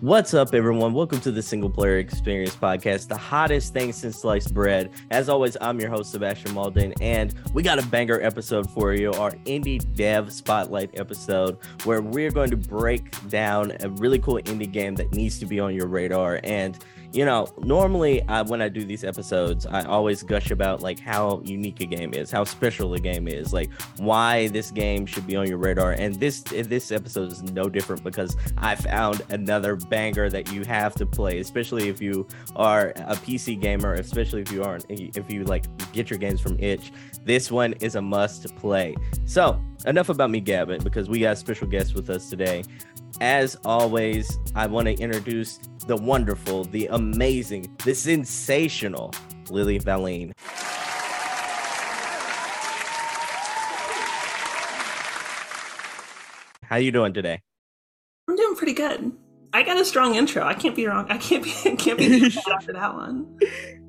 What's up, everyone? Welcome to the Single Player Experience Podcast, the hottest thing since sliced bread. As always, I'm your host, Sebastion Malden, and we got a banger episode for you our indie dev spotlight episode, where we're going to break down a really cool indie game that needs to be on your radar. And you know, normally I, when I do these episodes, I always gush about like how unique a game is, how special a game is, like why this game should be on your radar. And this this episode is no different because I found another banger that you have to play, especially if you are a PC gamer, especially if you aren't if you like get your games from itch. This one is a must to play. So enough about me Gavin, because we got a special guest with us today. As always, I want to introduce the wonderful, the amazing, the sensational Lily Valeen. How you doing today? I'm doing pretty good. I got a strong intro. I can't be wrong. I can't be can't be after that one.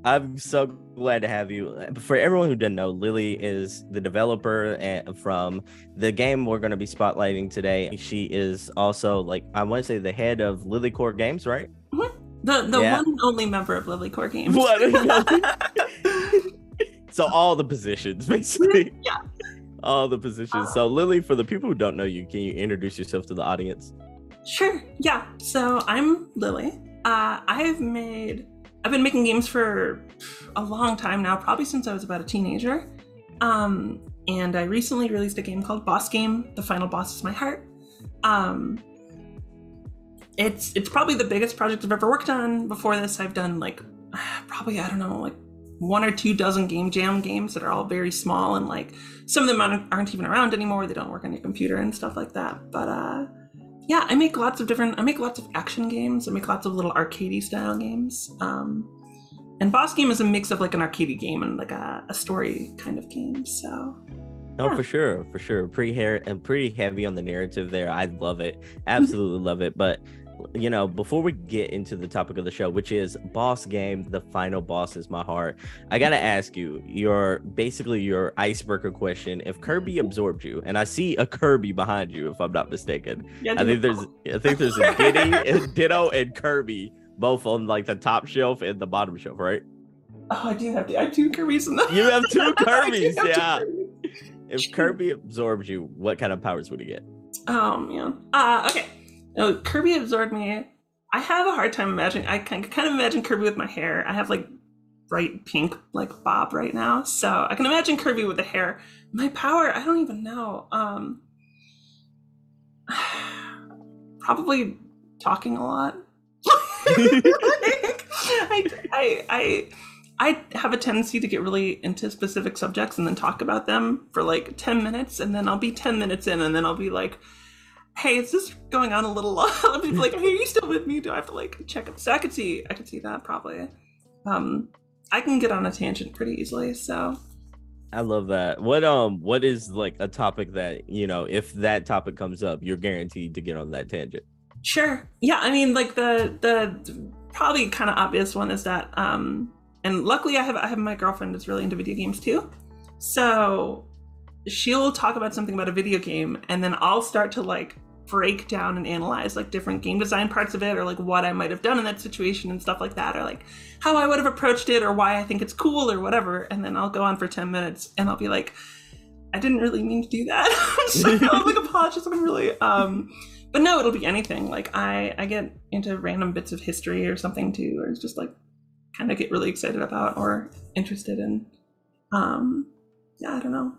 I'm so glad to have you. For everyone who didn't know, Lily is the developer from the game we're going to be spotlighting today. She is also like I want to say the head of Lilycore Games, right? Mm-hmm. The the yeah. one and only member of Lilycore Games. so all the positions, basically. Yeah. All the positions. Uh, so Lily, for the people who don't know you, can you introduce yourself to the audience? Sure. Yeah. So I'm Lily. Uh, I've made I've been making games for a long time now, probably since I was about a teenager. Um, and I recently released a game called Boss Game. The final boss is my heart. Um, it's it's probably the biggest project I've ever worked on. Before this, I've done like probably I don't know like one or two dozen game jam games that are all very small and like some of them aren't even around anymore. They don't work on your computer and stuff like that. But uh, yeah, I make lots of different. I make lots of action games. I make lots of little arcadey style games. Um, and Boss Game is a mix of like an arcadey game and like a, a story kind of game. So. Oh, for sure, for sure. Pretty hair and pretty heavy on the narrative there. I love it, absolutely love it. But you know, before we get into the topic of the show, which is boss game, the final boss is my heart. I gotta ask you your basically your icebreaker question. If Kirby absorbed you, and I see a Kirby behind you, if I'm not mistaken, yeah, I think there's I think there's a Diddy, and Ditto, and Kirby both on like the top shelf and the bottom shelf, right? Oh, I do have I have two Kirby's in the. You have two Kirby's, yeah. Two Kirby. If Kirby absorbs you, what kind of powers would he get? Oh man. Uh okay. No, Kirby absorbed me. I have a hard time imagining. I can kind of imagine Kirby with my hair. I have like bright pink, like bob right now, so I can imagine Kirby with the hair. My power, I don't even know. Um, probably talking a lot. I, I, I, I have a tendency to get really into specific subjects and then talk about them for like 10 minutes, and then I'll be 10 minutes in, and then I'll be like, hey, is this going on a little long? People like, hey, are you still with me? Do I have to like check up? So I could see, I could see that probably. Um, I can get on a tangent pretty easily. So I love that. What um, what is like a topic that you know, if that topic comes up, you're guaranteed to get on that tangent. Sure. Yeah. I mean, like the the probably kind of obvious one is that um, and luckily I have I have my girlfriend that's really into video games too. So she'll talk about something about a video game and then I'll start to like break down and analyze like different game design parts of it or like what I might have done in that situation and stuff like that or like how I would have approached it or why I think it's cool or whatever. And then I'll go on for 10 minutes and I'll be like I didn't really mean to do that. I'm like apologize I'm really um but no it'll be anything. Like I I get into random bits of history or something too or just like kind of get really excited about or interested in um yeah I don't know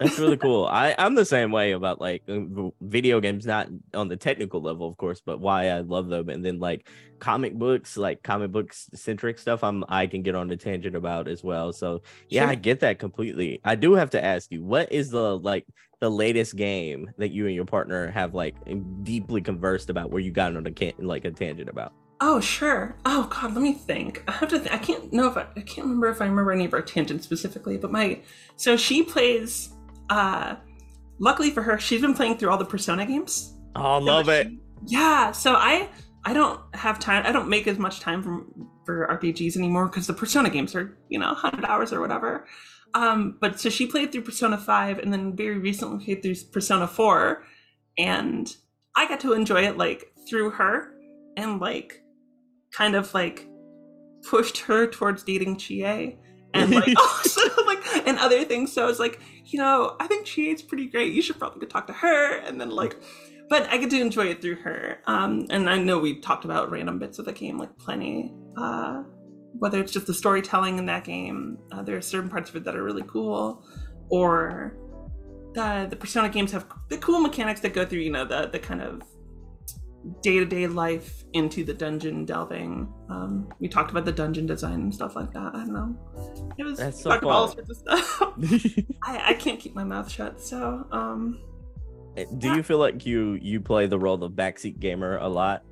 that's really cool. I I'm the same way about like uh, video games, not on the technical level, of course, but why I love them. And then like comic books, like comic books centric stuff, I'm I can get on the tangent about as well. So yeah, sure. I get that completely. I do have to ask you, what is the like the latest game that you and your partner have like deeply conversed about, where you got on a can- like a tangent about? Oh sure. Oh god, let me think. I have to. Th- I can't know if I, I can't remember if I remember any of our tangents specifically, but my so she plays uh, luckily for her, she's been playing through all the Persona games. Oh, love so it. yeah. So I I don't have time. I don't make as much time for for RPGs anymore because the Persona games are you know 100 hours or whatever. Um, but so she played through Persona 5 and then very recently played through Persona 4, and I got to enjoy it like through her. and like kind of like pushed her towards dating Chie and like also like and other things. So I was like, you know, I think Chie's pretty great. You should probably go talk to her. And then like but I get to enjoy it through her. Um and I know we've talked about random bits of the game like plenty. Uh whether it's just the storytelling in that game, uh, there are certain parts of it that are really cool, or the the Persona games have the cool mechanics that go through, you know, the the kind of day to day life into the dungeon delving. Um, we talked about the dungeon design and stuff like that. I don't know. It was That's so talked about all sorts of stuff. I, I can't keep my mouth shut, so um, Do you feel like you you play the role of backseat gamer a lot?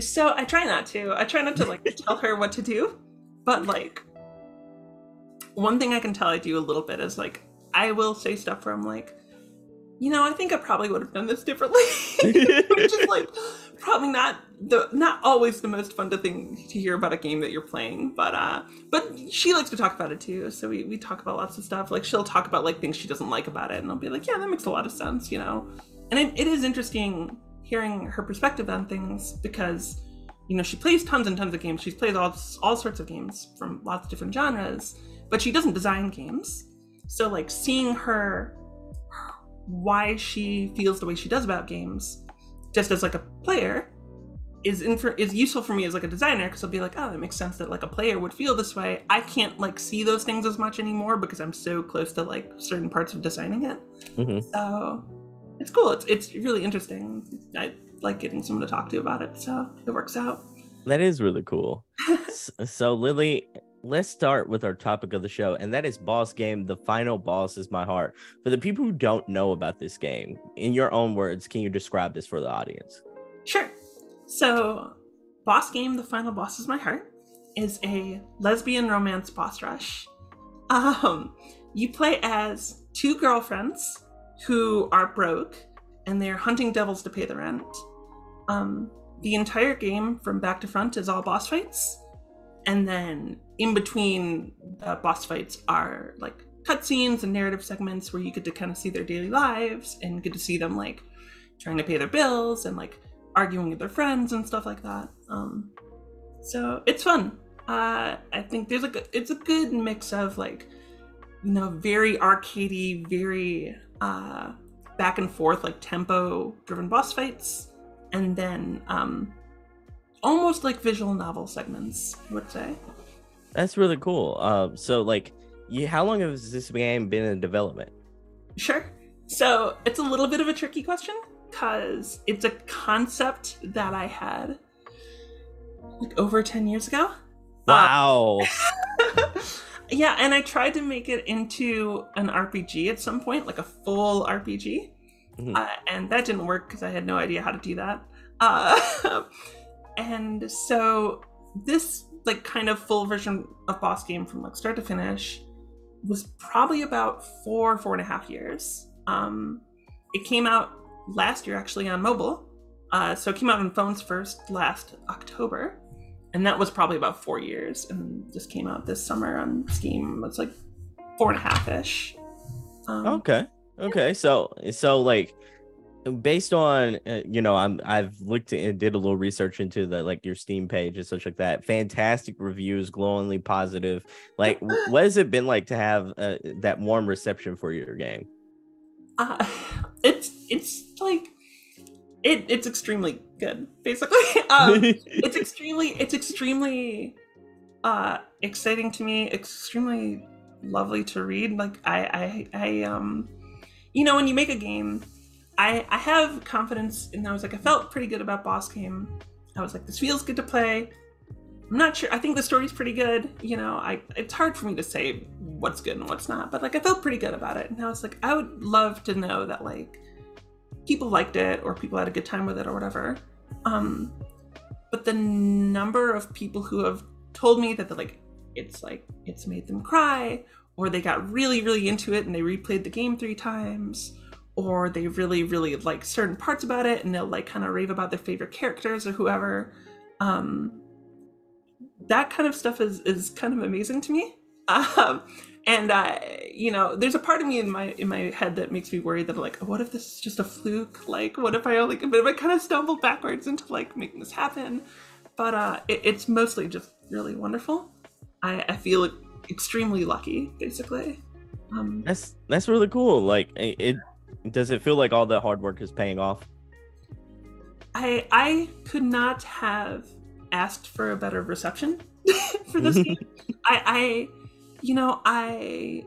so I try not to. I try not to like tell her what to do, but like one thing I can tell I do a little bit is like I will say stuff where I'm like, you know, I think I probably would have done this differently, is like probably not the not always the most fun to thing to hear about a game that you're playing, but uh, but she likes to talk about it too. So we we talk about lots of stuff. Like she'll talk about like things she doesn't like about it, and I'll be like, yeah, that makes a lot of sense, you know. And it, it is interesting hearing her perspective on things because you know she plays tons and tons of games she's played all, all sorts of games from lots of different genres but she doesn't design games so like seeing her why she feels the way she does about games just as like a player is in for, is useful for me as like a designer because i'll be like oh that makes sense that like a player would feel this way. I can't like see those things as much anymore because i'm so close to like certain parts of designing it. Mhm. so it's cool. It's, it's really interesting. I like getting someone to talk to about it so it works out. That is really cool. So Lily, let's start with our topic of the show, and that is boss game. The final boss is my heart. For the people who don't know about this game, in your own words, can you describe this for the audience? Sure. So, Boss Game, The Final Boss is My Heart, is a lesbian romance boss rush. Um, you play as two girlfriends who are broke and they're hunting devils to pay the rent. Um, the entire game, from back to front, is all boss fights. And then in between the boss fights are like cutscenes and narrative segments where you get to kind of see their daily lives and get to see them like trying to pay their bills and like arguing with their friends and stuff like that. Um, so it's fun. Uh, I think there's a good, it's a good mix of like, you know, very arcadey, very uh, back and forth, like tempo driven boss fights, and then um, almost like visual novel segments. I would say. That's really cool. Um, so like, you, how long has this game been in development? Sure. So it's a little bit of a tricky question because it's a concept that I had like over 10 years ago. Wow. yeah, and I tried to make it into an RPG at some point, like a full RPG. Mhm. Uh, and that didn't work because I had no idea how to do that. Uh, and so this like kind of full version of boss game from like start to finish was probably about four four and a half years. Um it came out last year actually on mobile. Uh so it came out on phones first last october. And that was probably about four years and just came out this summer on steam. It's like four and a half ish um, okay. Okay. So so like based on uh, you know i'm i've looked and did a little research into the like your steam page and such like that. Fantastic reviews glowingly positive. Like what has it been like to have uh, that warm reception for your game? Uh, it's it's like it it's extremely good basically. Um it's extremely it's extremely uh exciting to me extremely lovely to read. Like i i i um you know when you make a game i i have confidence and i was like i felt pretty good about boss game. I was like this feels good to play. I'm not sure i think the story's pretty good you know i it's hard for me to say what's good and what's not but like i felt pretty good about it. And i was like i would love to know that like people liked it or people had a good time with it or whatever. Um but the number of people who have told me that like it's like it's made them cry or they got really really into it and they replayed the game three times or they really really like certain parts about it and they'll like kind of rave about their favorite characters or whoever um that kind of stuff is is kind of amazing to me um and uh, you know, there's a part of me in my in my head that makes me worried that like, what if this is just a fluke? Like, what if I only, but if I kind of stumble backwards into like making this happen? But uh, it, it's mostly just really wonderful. I, I feel extremely lucky, basically. Um, that's that's really cool. Like, it does it feel like all the hard work is paying off? I I could not have asked for a better reception for this game. I, I, you know, I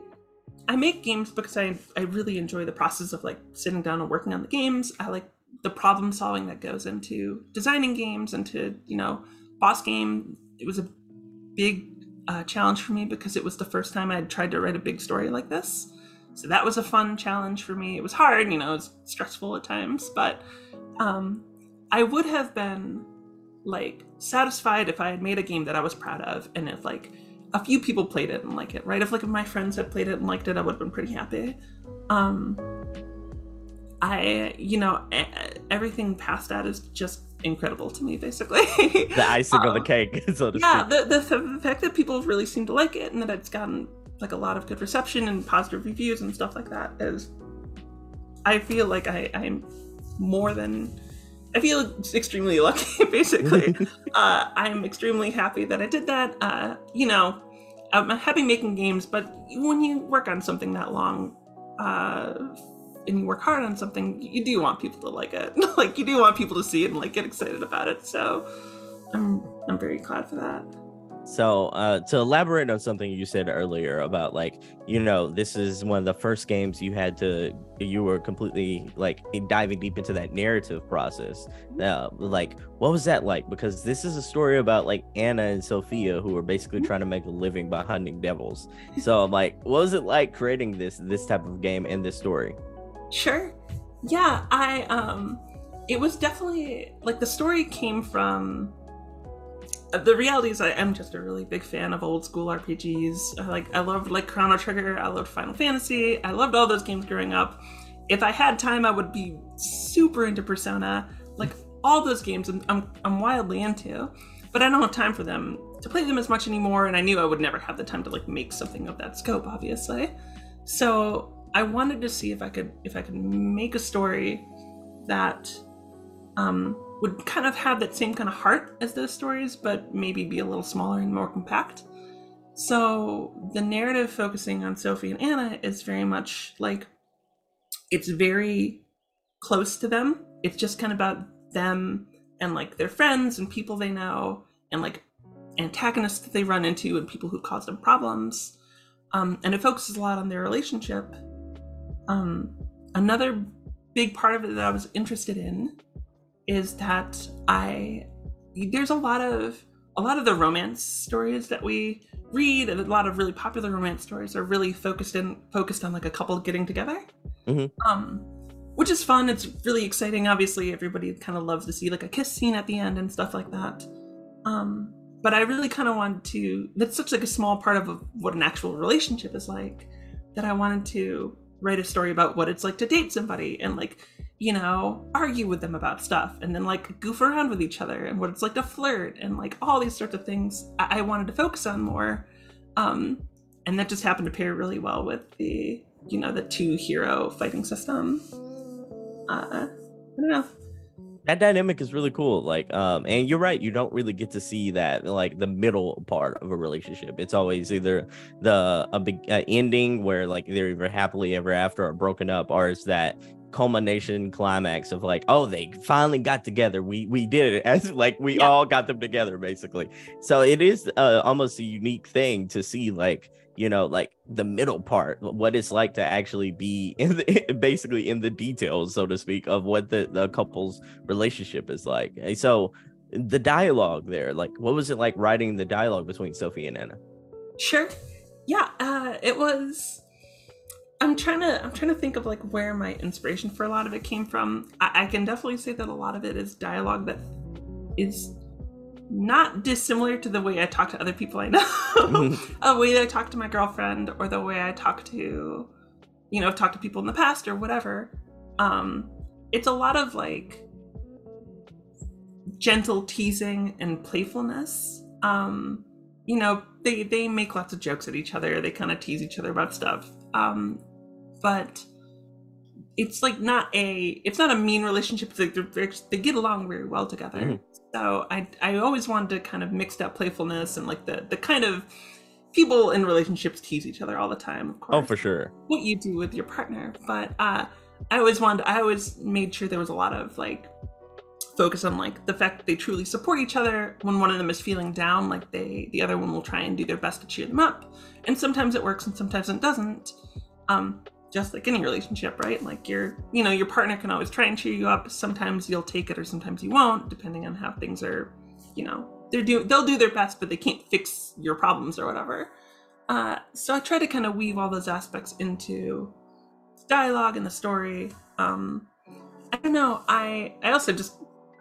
I make games because I I really enjoy the process of like sitting down and working on the games. I like the problem solving that goes into designing games and to you know boss game. It was a big uh, challenge for me because it was the first time I had tried to write a big story like this. So that was a fun challenge for me. It was hard, you know, it was stressful at times, but um, I would have been like satisfied if I had made a game that I was proud of and if like a few people played it and liked it, right? If like if my friends had played it and liked it, I would have been pretty happy. Um I, you know, everything past that is just incredible to me, basically. the icing um, on the um, cake, so to yeah, speak. The, the, the fact that people really seem to like it and that it's gotten like a lot of good reception and positive reviews and stuff like that is, I feel like I, I'm more than I feel extremely lucky, basically. uh, I'm extremely happy that I did that. Uh, you know, I'm happy making games, but when you work on something that long, uh, and you work hard on something, you do want people to like it. like you do want people to see it and like get excited about it. So I'm I'm very glad for that. So, uh, to elaborate on something you said earlier about like, you know, this is one of the first games you had to, you were completely like diving deep into that narrative process. Uh, like, what was that like? Because this is a story about like Anna and Sophia who are basically mm-hmm. trying to make a living by hunting devils. So, I'm like, what was it like creating this this type of game and this story? Sure. Yeah, I um, it was definitely like the story came from the reality is I am just a really big fan of old school RPGs. Like I loved like Chrono Trigger, I loved Final Fantasy, I loved all those games growing up. If I had time, I would be super into Persona. Like all those games, I'm I'm, I'm wildly into, but I don't have time for them to play them as much anymore. And I knew I would never have the time to like make something of that scope, obviously. So I wanted to see if I could if I could make a story that um, would kind of have that same kind of heart as those stories, but maybe be a little smaller and more compact. So the narrative focusing on Sophie and Anna is very much like it's very close to them. It's just kind of about them and like their friends and people they know and like antagonists that they run into and people who cause them problems. Um, and it focuses a lot on their relationship. Um, another big part of it that I was interested in is that I there's a lot of a lot of the romance stories that we read and a lot of really popular romance stories are really focused in focused on like a couple getting together. Mm-hmm. um which is fun. It's really exciting. Obviously everybody kind of loves to see like a kiss scene at the end and stuff like that. Um but i really kind of wanted to that's such like a small part of what an actual relationship is like that i wanted to write a story about what it's like to date somebody and like you know, argue with them about stuff and then like goof around with each other and what it's like to flirt and like all these sorts of things I, I wanted to focus on more. Um, and that just happened to pair really well with the, you know, the two hero fighting system. Uh, I don't know that dynamic is really cool like um and you're right you don't really get to see that like the middle part of a relationship it's always either the a big uh, ending where like they're either happily ever after or broken up or it's that culmination climax of like oh they finally got together. We we did it. As like we yeah. all got them together basically. So it is uh, almost a unique thing to see like you know like the middle part what it's like to actually be in the, basically in the details so to speak of what the, the couple's relationship is like. And so the dialogue there like what was it like writing the dialogue between sophie and anna? Sure. Yeah uh it was I'm trying to I'm trying to think of like where my inspiration for a lot of it came from. I, I can definitely say that a lot of it is dialogue that is not dissimilar to the way I talk to other people I know, mm-hmm. a way that I talk to my girlfriend, or the way I talk to, you know, talk to people in the past or whatever. Um, it's a lot of like gentle teasing and playfulness. Um, you know, they they make lots of jokes at each other. They kind of tease each other about stuff. Um, but it's like not a it's not a mean relationship. It's like they're, they get along very well together. Mhm. So I I always wanted to kind of mix that playfulness and like the the kind of people in relationships tease each other all the time. Of course, Oh, for sure. what you do with your partner. But uh, I always wanted, I always made sure there was a lot of like focus on like the fact that they truly support each other. When one of them is feeling down, like they, the other one will try and do their best to cheer them up. And sometimes it works, and sometimes it doesn't. Um, just like any relationship, right? Like your, you know, your partner can always try and cheer you up. Sometimes you'll take it, or sometimes you won't, depending on how things are. You know, they're do they'll do their best, but they can't fix your problems or whatever. Uh, so I try to kind of weave all those aspects into dialogue and the story. Um, I don't know. I I also just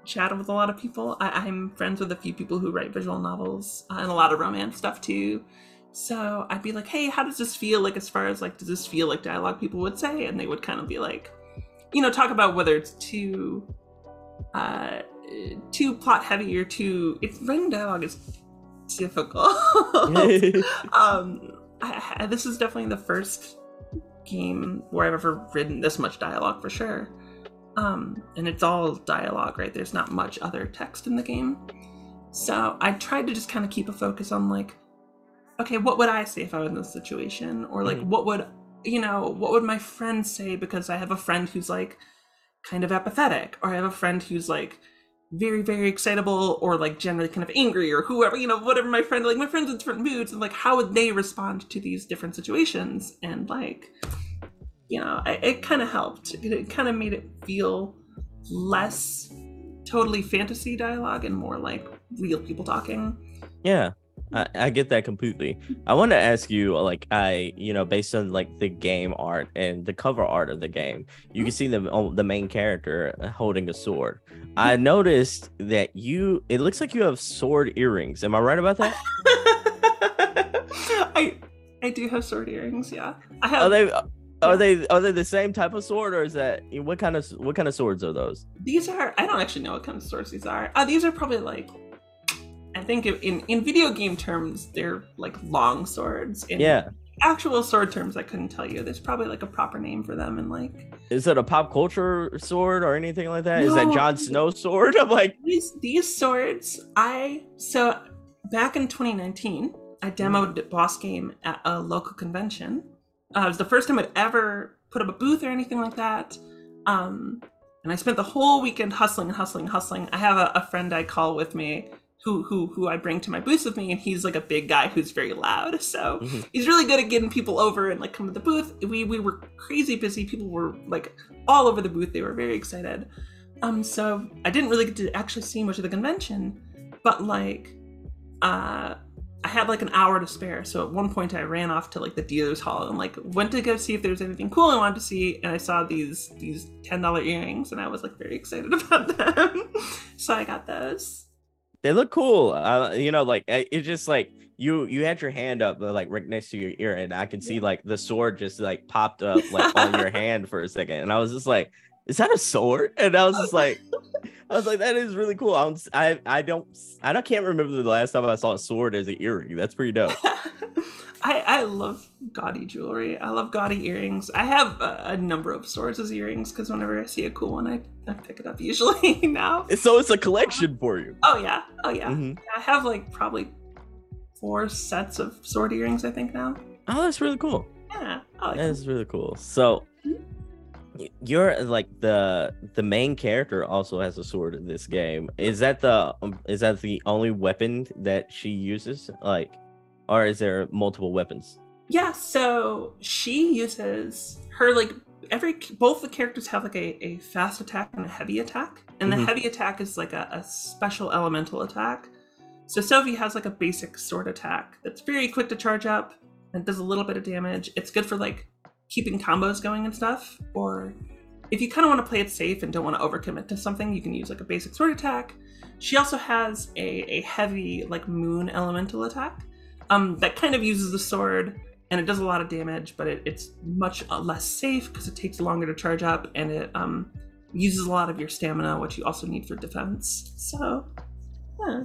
chat with a lot of people. I, I'm friends with a few people who write visual novels uh, and a lot of romance stuff too. So I'd be like, "Hey, how does this feel? Like, as far as like, does this feel like dialogue people would say?" And they would kind of be like, you know, talk about whether it's too, uh, too plot heavy or too. It's writing dialogue is difficult. um, I, I, this is definitely the first game where I've ever written this much dialogue for sure. Um, and it's all dialogue, right? There's not much other text in the game. So I tried to just kind of keep a focus on like, okay, what would I say if I was in this situation? Or like, Mhm. what would, you know, what would my friend say? Because I have a friend who's like kind of apathetic, or I have a friend who's like very, very excitable, or like generally kind of angry, or whoever, you know, whatever my friend, like my friends in different moods, and like how would they respond to these different situations? And like, you know, I, it kind of helped. It, it kind of made it feel less totally fantasy dialogue and more like real people talking. Yeah, I, I get that completely. I want to ask you, like, I, you know, based on like the game art and the cover art of the game, you can see the oh, the main character uh, holding a sword. I noticed that you, it looks like you have sword earrings. Am I right about that? I I do have sword earrings. Yeah, I have. Are they? Are they are they the same type of sword or is that what kind of what kind of swords are those? These are. I don't actually know what kind of swords these are. Uh, these are probably like. I think in in video game terms, they're like long swords. In Yeah. Actual sword terms, I couldn't tell you. There's probably like a proper name for them, and like Is it a pop culture sword or anything like that? Is that No. Jon Snow sword? I'm like, these these swords. I so back in 2019, I demoed the boss game at a local convention. Uh, it was the first time I'd ever put up a booth or anything like that. Um, and I spent the whole weekend hustling and hustling and hustling. I have a, a friend I call with me who who who I bring to my booth with me, and he's like a big guy who's very loud. So Mhm. he's really good at getting people over and like come to the booth. We we were crazy busy. People were like all over the booth. They were very excited. Um, so I didn't really get to actually see much of the convention, but like, uh, I had like an hour to spare. So at one point I ran off to like the dealer's hall and like went to go see if there was anything cool I wanted to see, and I saw these these ten dollar earrings, and I was like very excited about them. so I got those. They look cool. Uh, you know, like uh, it's just like you you had your hand up uh, like right next to your ear, and I can see like the sword just like popped up like on your hand for a second, and I was just like, "Is that a sword?" And I was just like, I was like, "That is really cool." I'm, I I don't I don't I can't remember the last time I saw a sword as an earring. That's pretty dope. I, I love gaudy jewelry. I love gaudy earrings. I have a, a number of swords as earrings because whenever I see a cool one, I, I pick it up usually now. so it's a collection for you. Oh yeah, oh yeah. Mhm. I have like probably four sets of sword earrings. I think now. Oh, that's really cool. Yeah. Like That is really cool. So you're like the the main character also has a sword in this game. Is that the um, is that the only weapon that she uses? Like, or is there multiple weapons? Yeah. So she uses her like every both the characters have like a, a fast attack and a heavy attack, and Mhm. the heavy attack is like a, a special elemental attack. So Sophie has like a basic sword attack that's very quick to charge up and does a little bit of damage. It's good for like keeping combos going and stuff. Or if you kind of want to play it safe and don't want to overcommit to something, you can use like a basic sword attack. She also has a, a heavy like moon elemental attack um, that kind of uses the sword and it does a lot of damage, but it, it's much uh, less safe because it takes longer to charge up and it um, uses a lot of your stamina, which you also need for defense. So, yeah,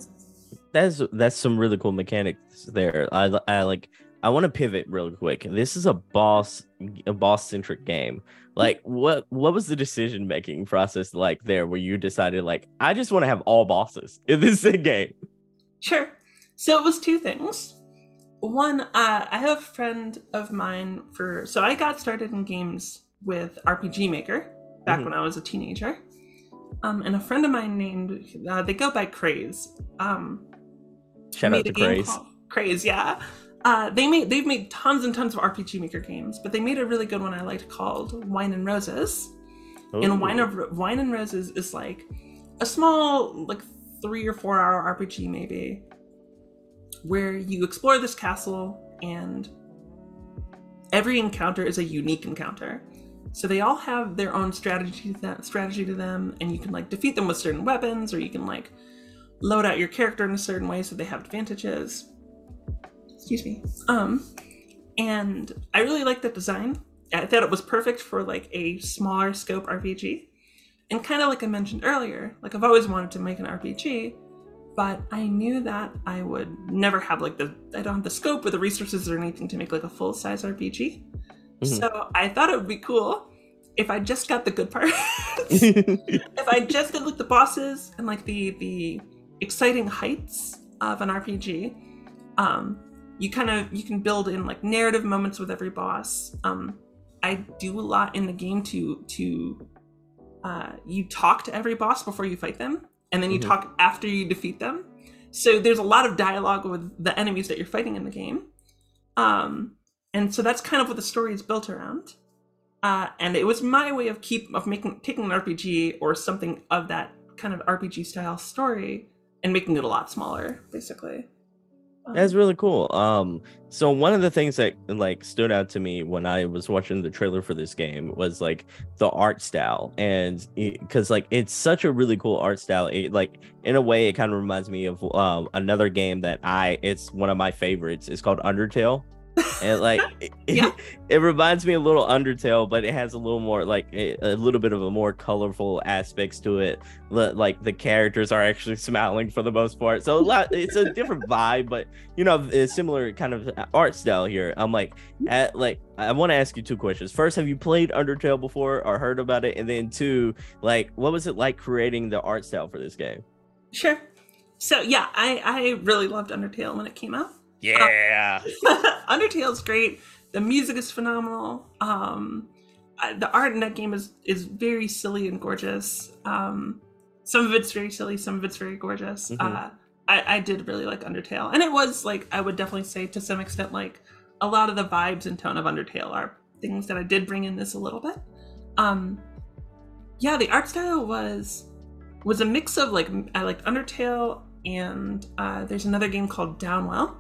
that's that's some really cool mechanics there. I, I like I want to pivot real quick. This is a boss a boss centric game. Like what what was the decision making process like there where you decided like I just want to have all bosses in this game? Sure. So it was two things. One, uh, I have a friend of mine for so I got started in games with RPG Maker back Mhm. when I was a teenager. Um, and a friend of mine named uh, they go by Craze. Um, Shout out to Craze. called- Craze, yeah. Uh, they made they've made tons and tons of RPG Maker games, but they made a really good one I liked called Wine and Roses. Ooh. And Wine of Wine and Roses is like a small, like three or four hour RPG maybe, where you explore this castle and every encounter is a unique encounter. So they all have their own strategy strategy to them, and you can like defeat them with certain weapons, or you can like load out your character in a certain way so they have advantages. Excuse me. Um, and I really like that design. I thought it was perfect for like a smaller scope RPG. And kind of like I mentioned earlier, like I've always wanted to make an RPG, but I knew that I would never have like the I don't have the scope or the resources or anything to make like a full size RPG. Mhm. So I thought it would be cool if I just got the good parts. if I just did like the bosses and like the the exciting heights of an RPG, um, you kind of you can build in like narrative moments with every boss. Um, I do a lot in the game to to uh, you talk to every boss before you fight them, and then you Mhm. talk after you defeat them. So there's a lot of dialogue with the enemies that you're fighting in the game, um, and so that's kind of what the story is built around. Uh, and it was my way of keep of making taking an RPG or something of that kind of RPG style story and making it a lot smaller, basically. Um, That's really cool. Um, so one of the things that like stood out to me when I was watching the trailer for this game was like the art style, and because like it's such a really cool art style. It like in a way it kind of reminds me of um another game that I it's one of my favorites. It's called Undertale. And like it, Yeah. it reminds me a little Undertale, but it has a little more like a, a little bit of a more colorful aspects to it. Li- Like the characters are actually smiling for the most part, so a lot. It's a different vibe, but you know, a similar kind of uh, art style here. I'm like, mm-hmm. at like, I want to ask you two questions. First, have you played Undertale before or heard about it? And then two, like, what was it like creating the art style for this game? Sure. So yeah, I I really loved Undertale when it came out. Yeah. Undertale's great. The music is phenomenal. Um, the art in that game is is very silly and gorgeous. Um, some of it's very silly, some of it's very gorgeous. Mhm. Uh, I, I did really like Undertale, and it was like I would definitely say to some extent like a lot of the vibes and tone of Undertale are things that I did bring in this a little bit. Um, yeah, the art style was was a mix of like I liked Undertale and uh, there's another game called Downwell.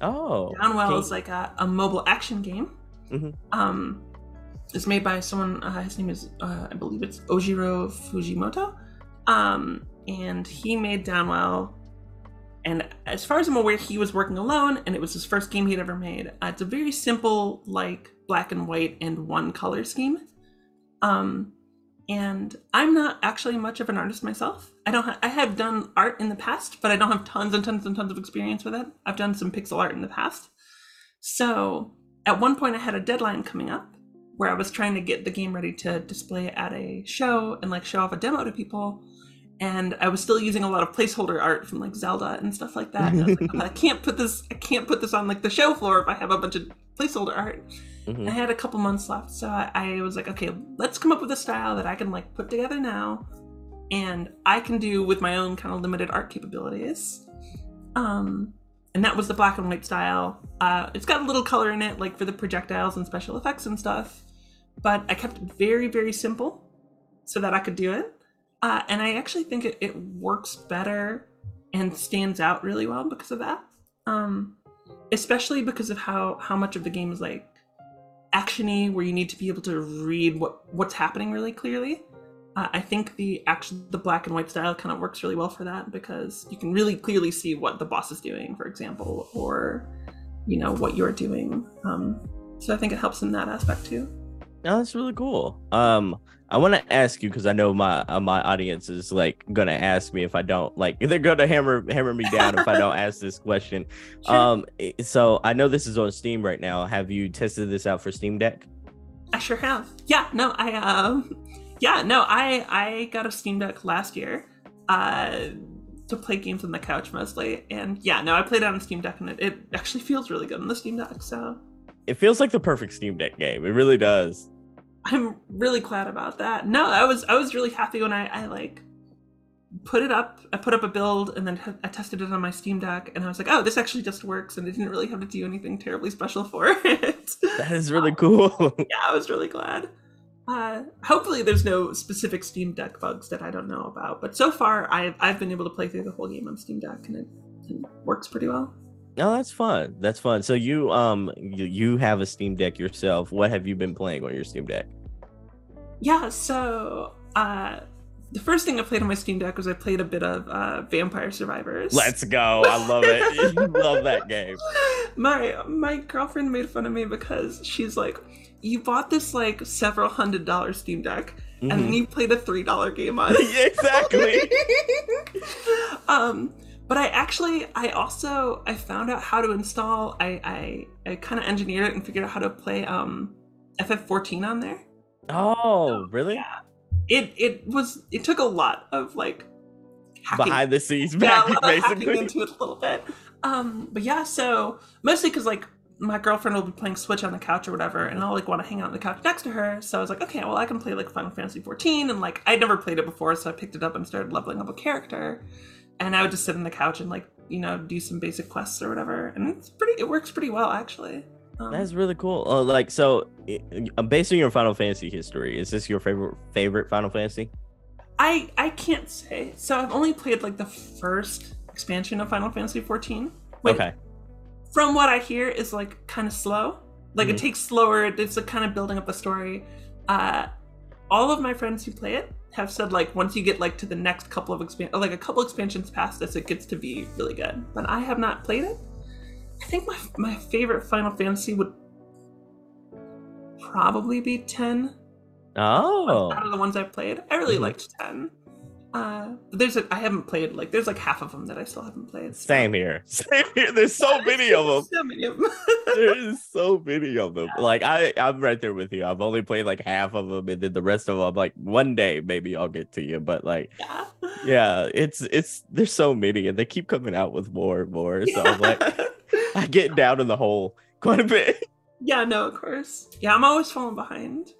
Oh. Downwell okay. is like a, a mobile action game. Mhm. Um, it's made by someone. Uh, his name is, uh, I believe it's Ojiro Fujimoto. Um, and he made Downwell. And as far as I'm aware, he was working alone, and it was his first game he'd ever made. Uh, it's a very simple, like black and white and one color scheme. Um, and I'm not actually much of an artist myself. I don't. Ha- I have done art in the past, but I don't have tons and tons and tons of experience with it. I've done some pixel art in the past. So at one point, I had a deadline coming up where I was trying to get the game ready to display at a show and like show off a demo to people. And I was still using a lot of placeholder art from like Zelda and stuff like that. And I was like, "Oh, I can't put this. I can't put this on like the show floor if I have a bunch of placeholder art. Mhm. I had a couple months left, so I, I was like, okay, let's come up with a style that I can like put together now, and I can do with my own kind of limited art capabilities. Um, and that was the black and white style. Uh, it's got a little color in it, like for the projectiles and special effects and stuff, but I kept it very, very simple so that I could do it. Uh, and I actually think it, it works better and stands out really well because of that. Um, especially because of how how much of the game is like actiony where you need to be able to read what what's happening really clearly. Uh, i think the action the black and white style kind of works really well for that because you can really clearly see what the boss is doing for example or you know what you're doing. Um, so i think it helps in that aspect too. That's really cool. Um, I want to ask you because I know my uh, my audience is like gonna ask me if I don't like they're gonna hammer hammer me down if I don't ask this question. Sure. Um, so I know this is on Steam right now. Have you tested this out for Steam Deck? I sure have. Yeah, no, I um yeah, no, I I got a Steam Deck last year uh to play games on the couch mostly. And yeah, no, I played it on Steam Deck and it, it actually feels really good on the Steam Deck. So It feels like the perfect Steam Deck game. It really does. I'm really glad about that. No, I was I was really happy when I, I like put it up. I put up a build and then t- I tested it on my Steam Deck and I was like, oh, this actually just works and I didn't really have to do anything terribly special for it. That is really cool. yeah, I was really glad. Uh, hopefully, there's no specific Steam Deck bugs that I don't know about. But so far, I've I've been able to play through the whole game on Steam Deck, and it, it works pretty well. No, that's fun. That's fun. So you um you, you have a Steam Deck yourself. What have you been playing on your Steam Deck? Yeah. So uh, the first thing I played on my Steam Deck was I played a bit of uh, Vampire Survivors. Let's go. I love it. you love that game. my my girlfriend made fun of me because she's like, "You bought this like several hundred dollar Steam Deck, and then Mhm. you played a three dollar game on it." Exactly. um but i actually i also i found out how to install i i, I kind of engineered it and figured out how to play um ff14 on there Oh, really? yeah it it was it took a lot of like hacking, Behind the scenes, yeah, back, a lot of hacking basically. into it a little bit um but yeah so mostly because like my girlfriend will be playing Switch on the couch or whatever, and I'll like want to hang out on the couch next to her. So I was like, okay, well I can play like Final Fantasy 14, and like I'd never played it before, so I picked it up and started leveling up a character. And I would just sit on the couch and like you know do some basic quests or whatever, and it's pretty. It works pretty well actually. Um, That's really cool. Uh, like, so, uh, based on your Final Fantasy history, is this your favorite favorite Final Fantasy? I I can't say. So I've only played like the first expansion of Final Fantasy 14. Wait, Okay. From what I hear, is like kind of slow. Like it Mhm. takes slower. It's like kind of building up a story. Uh, all of my friends who play it have said like once you get like to the next couple of expan like a couple expansions past this, it gets to be really good. But I have not played it. I think my my favorite Final Fantasy would probably be 10 Oh, out of the ones I've played. I really Mhm. liked 10. Uh, there's a I haven't played like there's like half of them that I still haven't played. so- same here. Same here. There's so many of them. So many of them. There is so many of them. Like I, I'm right there with you. I've only played like half of them, and then the rest of them, like one day maybe I'll get to you. But like, yeah. yeah, it's it's there's so many, and they keep coming out with more and more. So I'm like, I get down in the hole quite a bit. yeah, no, of course. Yeah, I'm always falling behind.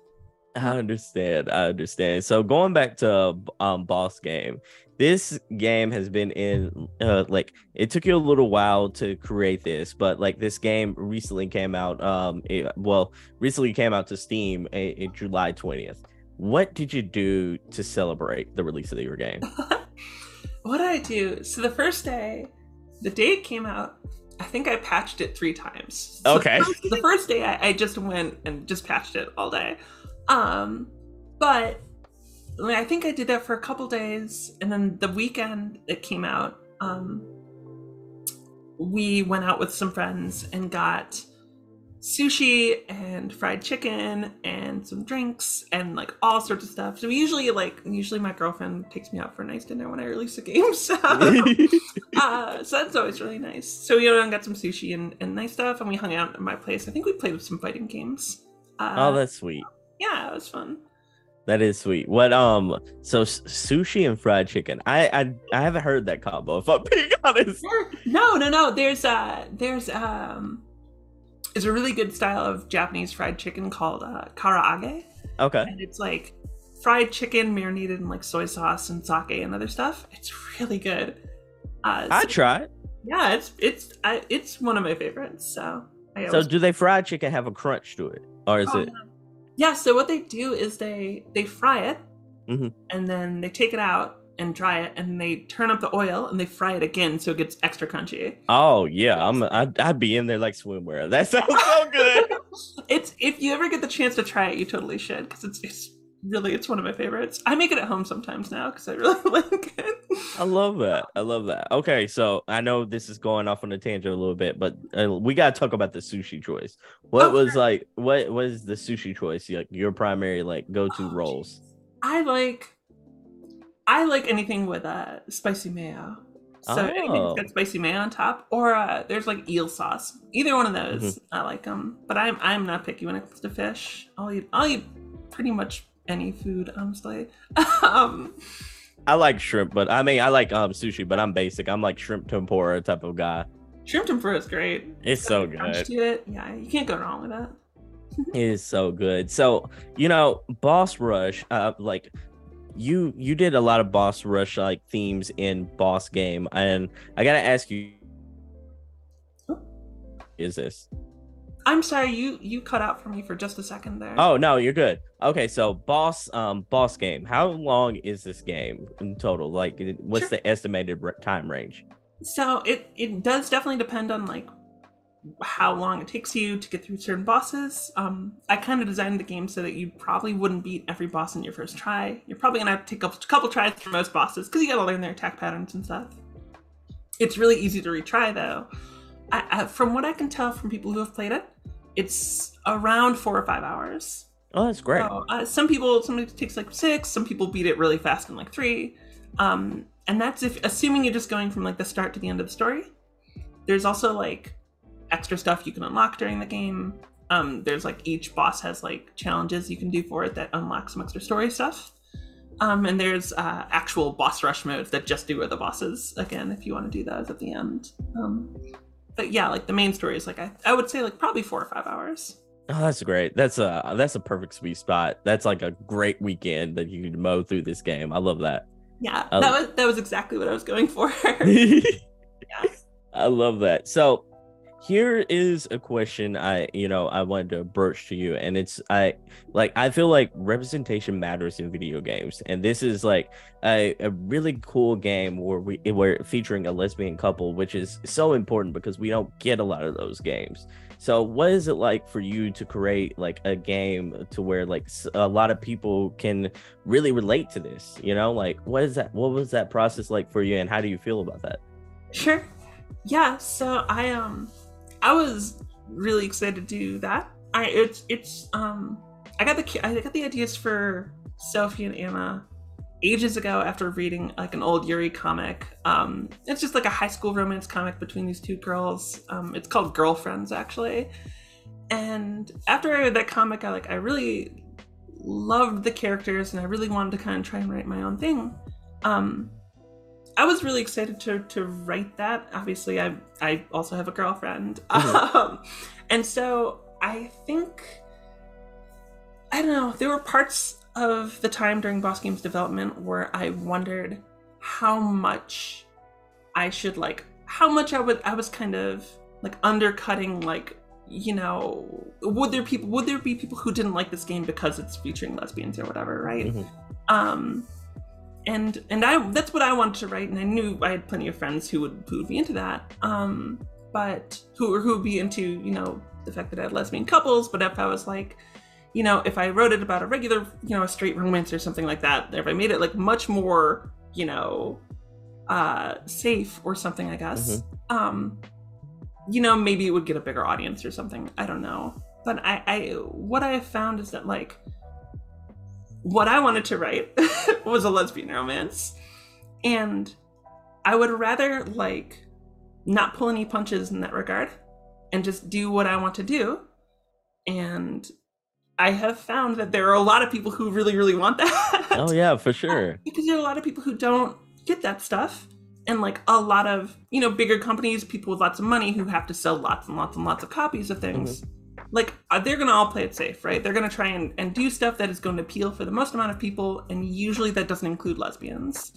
I understand. I understand. So going back to um boss game, this game has been in uh like it took you a little while to create this, but like this game recently came out um it, well, recently came out to Steam in July 20th. What did you do to celebrate the release of your game? what did I do? So the first day, the day it came out, I think I patched it three times. So Okay. The first, the first day, I, I just went and just patched it all day. Um, but I think I did that for a couple days, and then the weekend it came out. Um, we went out with some friends and got sushi and fried chicken and some drinks and like all sorts of stuff. So we usually like usually my girlfriend takes me out for a nice dinner when I release a game. So uh, so that's always really nice. So we went and got some sushi and, and nice stuff and we hung out at my place. I think we played with some fighting games. Uh, oh, that's sweet. Yeah, it was fun. That is sweet. What um so s- sushi and fried chicken. I I I haven't heard that combo if I'm being honest. No, no, no. There's uh there's um there's a really good style of Japanese fried chicken called uh, karaage. Okay. and it's like fried chicken marinated in like soy sauce and sake and other stuff. It's really good. Uh, I try tried. yeah, it's it's I, it's one of my favorites. So I So do they fried chicken have a crunch to it? Or is Oh, it no. Yeah. So what they do is they they fry it, Mhm. and then they take it out and dry it, and they turn up the oil and they fry it again so it gets extra crunchy. Oh yeah, I'm I'd, I'd be in there like swimwear. That sounds so good. it's if you ever get the chance to try it, you totally should because it's it's really it's one of my favorites. I make it at home sometimes now because I really like it. I love that. I love that. Okay, so I know this is going off on a tangent a little bit, but uh, we got to talk about the sushi choice. What Oh, was sure. like? What was the sushi choice? Like your primary like go to Oh, rolls? I like I like anything with uh spicy mayo. So anything Oh. that's got spicy mayo on top, or uh, there's like eel sauce. Either one of those, I like them. But I'm I'm not picky when it comes to fish. I'll eat I'll eat pretty much any food, honestly. um, I like shrimp, but I mean I like um sushi, but I'm basic. I'm like shrimp tempura type of guy. shrimp tempura is great. It's so good. to it, yeah, you can't go wrong with that. It is so good. So you know, Boss Rush, uh, like you you did a lot of Boss Rush like themes in Boss Game, and I gotta ask you, is this? I'm sorry, you you cut out for me for just a second there. Oh no, you're good. Okay, so Boss um Boss Game, how long is this game in total? Like, what's Sure. the estimated time range? So it it does definitely depend on like how long it takes you to get through certain bosses. Um, I kind of designed the game so that you probably wouldn't beat every boss in your first try. You're probably gonna have to take a couple tries for most bosses because you gotta learn their attack patterns and stuff. It's really easy to retry though. I, I, from what I can tell from people who have played it, it's around four or five hours. Oh, that's great. So, uh, some people, some it takes like six. Some people beat it really fast in like three. Um, and that's if assuming you're just going from like the start to the end of the story. There's also like extra stuff you can unlock during the game. Um, there's like each boss has like challenges you can do for it that unlock some extra story stuff. Um, and there's uh, actual boss rush modes that just do with the bosses again if you want to do those at the end. Um, but yeah, like the main story is like I, I would say like probably four or five hours. Oh, that's great. That's a that's a perfect sweet spot. That's like a great weekend that you can mow through this game. I love that. Yeah, that was that was exactly what I was going for. I love that. So here is a question I you know I wanted to broach to you and it's I like I feel like representation matters in video games and this is like a, a really cool game where we we're featuring a lesbian couple which is so important because we don't get a lot of those games. So what is it like for you to create like a game to where like a lot of people can really relate to this, you know? Like what is that what was that process like for you and how do you feel about that? Sure. Yeah, so I um I was really excited to do that. I it's it's um I got the I got the ideas for Sophie and Anna ages ago after reading like an old Yuri comic. Um it's just like a high school romance comic between these two girls. Um it's called Girlfriends actually. And after I read that comic I like I really loved the characters and I really wanted to kind of try and write my own thing. Um I was really excited to to write that. Obviously, I I also have a girlfriend, Mhm. um, and so I think I don't know. There were parts of the time during Boss Games development where I wondered how much I should like, how much I would I was kind of like undercutting like you know would there people would there be people who didn't like this game because it's featuring lesbians or whatever right Mhm. um and and i that's what i wanted to write and i knew i had plenty of friends who would who would be into that um but who who would be into you know the fact that i had lesbian couples but if i was like you know if i wrote it about a regular you know a straight romance or something like that if i made it like much more you know uh safe or something i guess um you know maybe it would get a bigger audience or something i don't know but i i what i have found is that like what i wanted to write was a lesbian romance. And i would rather like not pull any punches in that regard and just do what i want to do. And i have found that there are a lot of people who really really want that. Oh yeah, for sure. because there are a lot of people who don't get that stuff. And like a lot of you know bigger companies people with lots of money who have to sell lots and lots and lots of copies of things mm-hmm. Like uh, they're gonna all play it safe right? They're gonna try and, and do stuff that is going to appeal for the most amount of people and usually that doesn't include lesbians.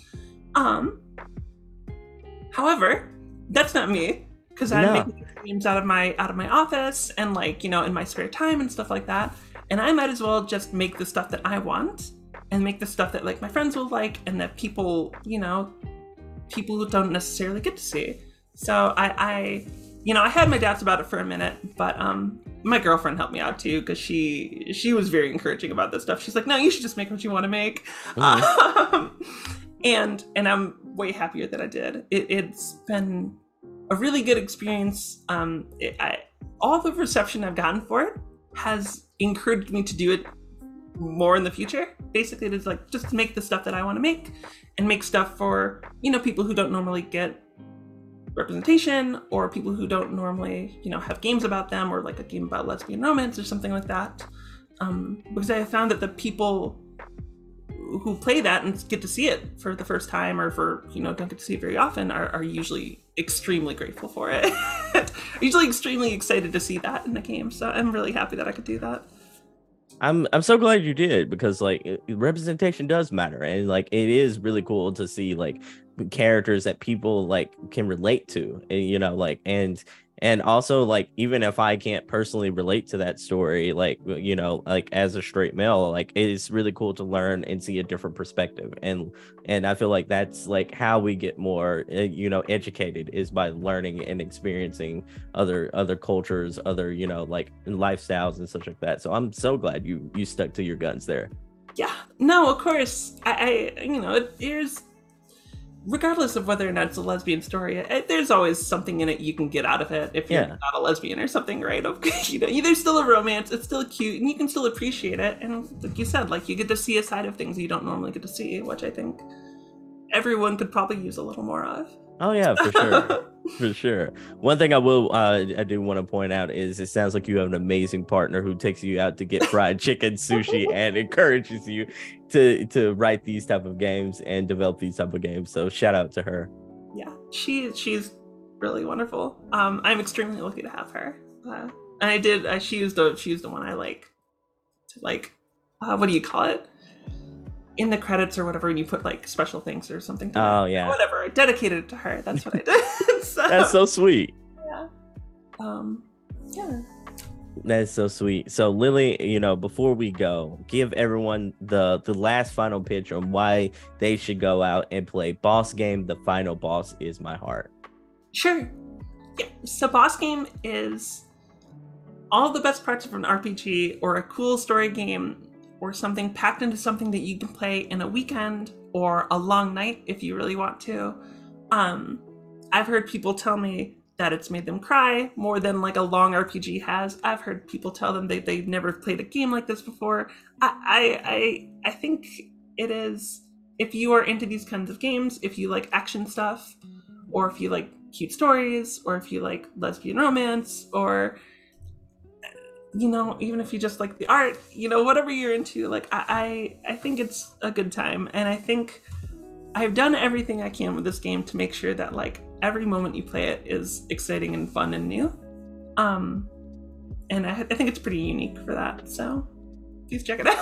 Um however that's not me because i'm No. making games out of my out of my office and like you know in my spare time and stuff like that. And i might as well just make the stuff that i want and make the stuff that like my friends will like and that people you know people who don't necessarily get to see. So i i you know, I had my doubts about it for a minute, but um, my girlfriend helped me out too because she she was very encouraging about this stuff. She's like, "No, you should just make what you want to make," mm-hmm. um, and and I'm way happier that I did. It, has been a really good experience. Um, it, I, all the reception I've gotten for it has encouraged me to do it more in the future. Basically, it is like just make the stuff that I want to make and make stuff for you know people who don't normally get representation or people who don't normally you know have games about them or like a game about lesbian romance or something like that. Um, because i found that the people who play that and get to see it for the first time or for you know don't get to see it very often are, are usually extremely grateful for it. Usually extremely excited to see that in the game. So i'm really happy that i could do that I'm I'm so glad you did because like representation does matter and like it is really cool to see like characters that people like can relate to and, you know like and and also like even if i can't personally relate to that story like you know like as a straight male like it's really cool to learn and see a different perspective. And and i feel like that's like how we get more eh, you know educated is by learning and experiencing other other cultures other you know like lifestyles and such like that. So i'm so glad you you stuck to your guns there. Yeah. No of course. I, I you know there's regardless of whether or not it's a lesbian story, it, there's always something in it you can get out of it if you're yeah. not a lesbian or something, right? you know, there's still a romance, it's still cute, and you can still appreciate it. And like you said, like you get to see a side of things you don't normally get to see, which I think everyone could probably use a little more of. Oh yeah, for sure. for sure. One thing I will uh, I do want to point out is it sounds like you have an amazing partner who takes you out to get fried chicken sushi and encourages you to to write these type of games and develop these type of games. So shout out to her. Yeah, she she's really wonderful. Um, I'm extremely lucky to have her. Uh, and I did. I, she used the she used the one I like. To like, uh, what do you call it? In the credits or whatever, and you put like special things or something. oh yeah. Whatever. I dedicated it to her. That's what I did. so, That's so sweet. Yeah. Um. Yeah. That's so sweet. So Lily, you know, before we go, give everyone the the last final pitch on why they should go out and play Boss Game. The final boss is my heart. Sure. Yeah. So Boss Game is all the best parts of an RPG or a cool story game or something packed into something that you can play in a weekend or a long night if you really want to. Um, I've heard people tell me that it's made them cry more than like a long RPG has. I've heard people tell them they they've never played a game like this before. I I I, I think it is if you are into these kinds of games, if you like action stuff, or if you like cute stories, or if you like lesbian romance, or you know, even if you just like the art, you know, whatever you're into, like I, I, I think it's a good time, and I think I've done everything I can with this game to make sure that like every moment you play it is exciting and fun and new. Um, and I, I think it's pretty unique for that. So please check it out.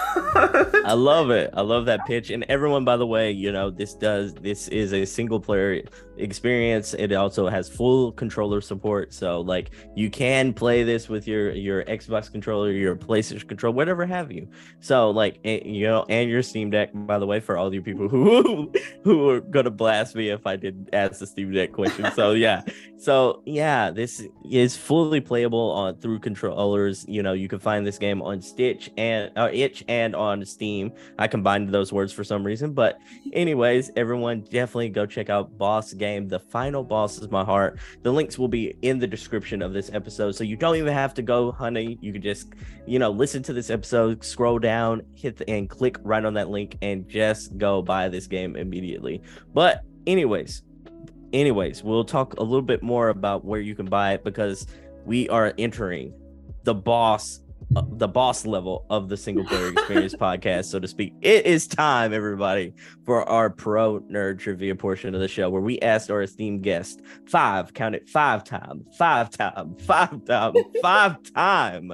I love it. I love that pitch. And everyone, by the way, you know, this does this is a single player experience. It also has full controller support. So like you can play this with your your Xbox controller, your PlayStation controller, whatever have you. So like you know, and your Steam Deck, by the way, for all you people who who are gonna blast me if I didn't ask the Steam Deck question. So yeah. So yeah, this is fully playable on through controllers. You know, you can find this game on Stitch and uh, itch and on Steam. I combined those words for some reason, but anyways, everyone definitely go check out Boss Game. The final boss is my heart. The links will be in the description of this episode, so you don't even have to go, honey. You can just you know listen to this episode, scroll down, hit the, and click right on that link, and just go buy this game immediately. But anyways, anyways, we'll talk a little bit more about where you can buy it because we are entering the boss the boss level of the single player experience podcast, so to speak. It is time, everybody, for our pro nerd trivia portion of the show where we asked our esteemed guest five, count it five time, five time, five time, five time,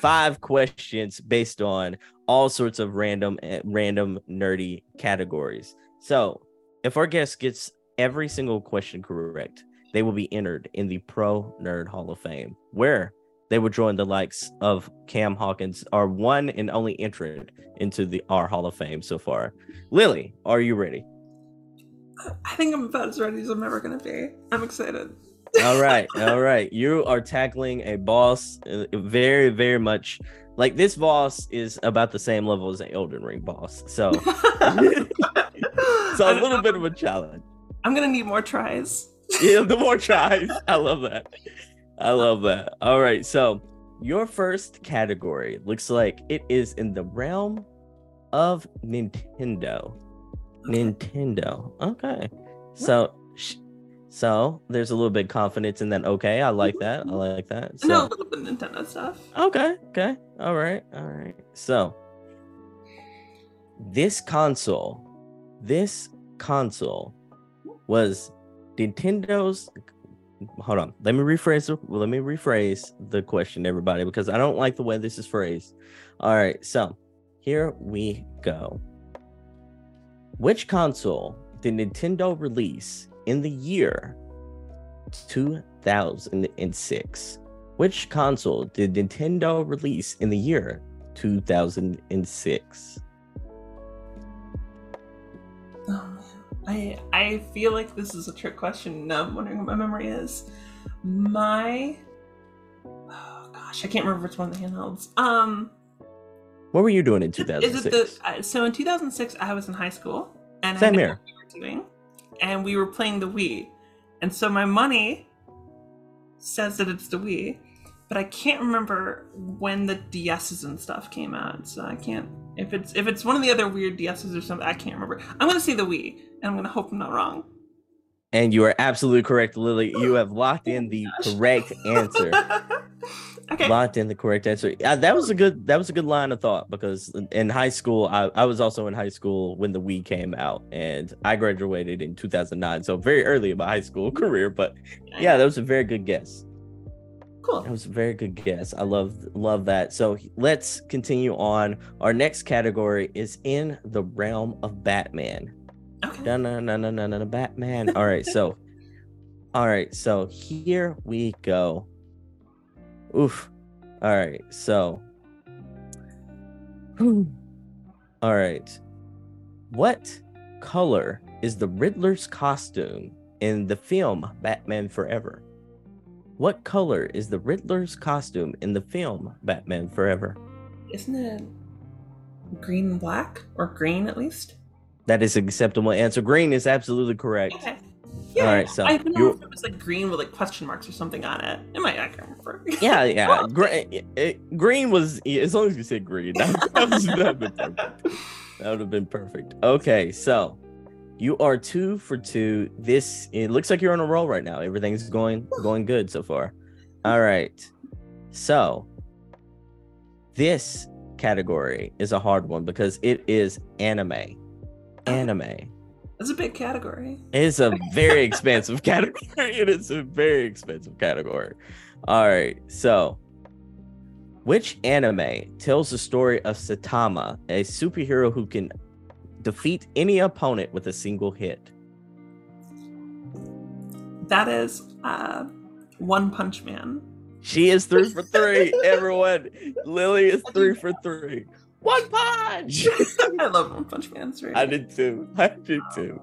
five questions based on all sorts of random, eh, random nerdy categories. So if our guest gets every single question correct, they will be entered in the Pro Nerd Hall of Fame, where they would join the likes of Cam Hawkins, our one and only entrant into the our Hall of Fame so far. Lily, are you ready? I think I'm about as ready as I'm ever gonna be. I'm excited. all right, all right. You are tackling a boss uh, very, very much like this boss is about the same level as an Elden Ring boss. So, so a little bit of a challenge. I'm gonna need more tries. Yeah, the more tries. I love that. I love that. All right, so your first category looks like it is in the realm of Nintendo. Nintendo. Okay. So so there's a little bit confidence in that. Okay, I like that. I mm-hmm. like that. So, I know a little bit of Nintendo stuff. Okay, okay. All right, all right. So this console, this console was Nintendo's hold on. Let me rephrase let me rephrase the question, everybody, because I don't like the way this is phrased. All right, so here we go. Which console did Nintendo release in the year 2006. Which console did Nintendo release in the year 2006? Oh I I feel like this is a trick question. No, I'm wondering what my memory is. My oh gosh, I can't remember which one of the handhelds. Um, what were you doing in 2006? Is it the uh, so in 2006 I was in high school and Same I here. we were doing and we were playing the Wii. And so my money says that it's the Wii, but I can't remember when the DSs and stuff came out. So I can't if it's if it's one of the other weird DSs or something, I can't remember. I'm gonna say the Wii, and I'm gonna hope I'm not wrong. And you are absolutely correct, Lily. You have locked in the oh correct answer. okay. Locked in the correct answer. Yeah, that was a good that was a good line of thought because in high school, I, I was also in high school when the Wii came out, and I graduated in 2009, so very early in my high school career. But yeah, that was a very good guess. Cool. That was a very good guess. I love love that. So let's continue on. Our next category is in the realm of Batman. Okay. No, no, no, no, no, no, Batman. All right, so, all right, so here we go. Oof. All right, so, all right. What color is the Riddler's costume in the film Batman Forever? What color is the Riddler's costume in the film Batman Forever? Isn't it green and black, or green at least? That is an acceptable answer. Green is absolutely correct. Okay. Yeah, All right, so I don't know if it was like green with like question marks or something on it. It might I can't remember. Yeah, yeah. green, eh, eh, it, green was as long as you said green. That, that, was, that would have been perfect. That would have been perfect. Okay, so you are two for two. This it looks like you're on a roll right now. Everything's going going good so far. All right. So this category is a hard one because it is anime anime. It's a big category. It's a very expensive category. It is a very expensive category. All right. So, which anime tells the story of Saitama, a superhero who can defeat any opponent with a single hit? That is uh, One Punch Man. She is three for three. Everyone, Lily is three for three. One punch. I love One Punch Man. I did too. I did too.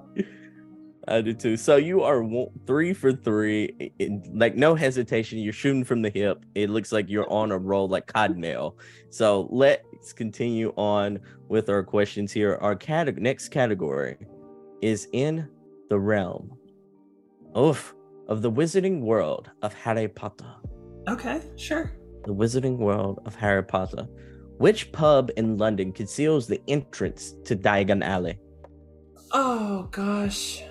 I did too. So you are one, three for three, in, like no hesitation. You're shooting from the hip. It looks like you're on a roll like Cottonelle. So let's continue on with our questions here. Our cate- next category is in the realm of of the wizarding world of Harry Potter. Okay, sure. The wizarding world of Harry Potter. Which pub in London conceals the entrance to Diagon Alley? Oh gosh.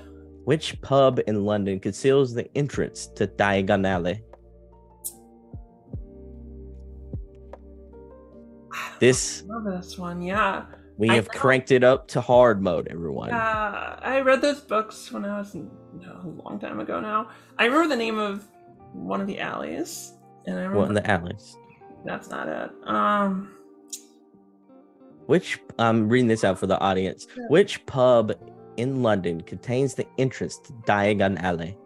Which pub in London conceals the entrance to Diagon Alley? This this one, yeah. We have cranked it up to hard mode, everyone. Uh, I read those books when I was no, a long time ago now. I remember the name of one of the alleys. And I remember one of the alleys. That's not it. Um which I'm reading this out for the audience. Which pub in London contains the entrance to Diagon Alley?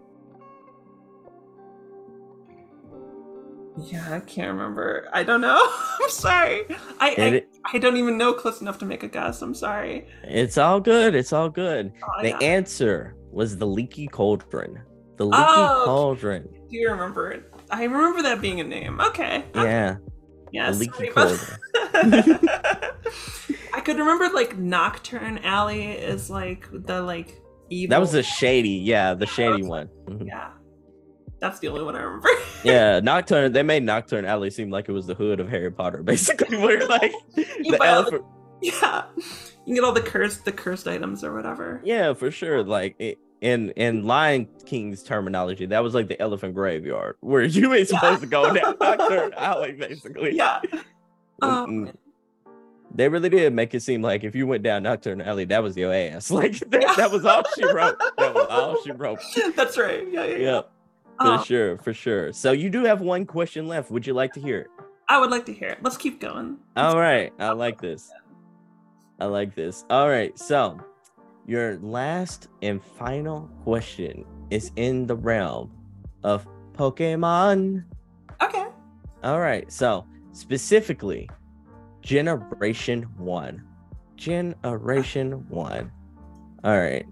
Yeah, I can't remember. I don't know. I'm sorry. I, I, I don't even know close enough to make a guess. I'm sorry. It's all good. It's all good. Oh, the yeah. answer was the leaky cauldron. The leaky Oh, cauldron. Do you remember it? I remember that being a name. Okay. Yeah, Yeah. leaky cauldron. I could remember like Knockturn Alley is like the like evil. That was the shady, yeah, the shady one. Mhm. yeah. That's the only one I remember. Yeah, Knockturn. They made Knockturn Alley seem like it was the hood of Harry Potter, basically. Where like the all the- yeah. You get all the cursed the cursed items or whatever. Yeah, for sure. Like it, in in Lion King's terminology, that was like the elephant graveyard, where you ain't supposed to go down Knockturn Alley, basically. Yeah. Um, They really did make it seem like if you went down Knockturn Alley, that was your ass. Like that, that was all she wrote. That was all she wrote. That's right. Yeah, yeah, yeah. For Oh, sure, for sure. So you do have one question left. Would you like to hear it? I would like to hear it. Let's keep going. All right, I like this. I like this. All right, so your last and final question is in the realm of Pokemon. Okay. All right, so specifically, Generation 1. Generation 1. All right.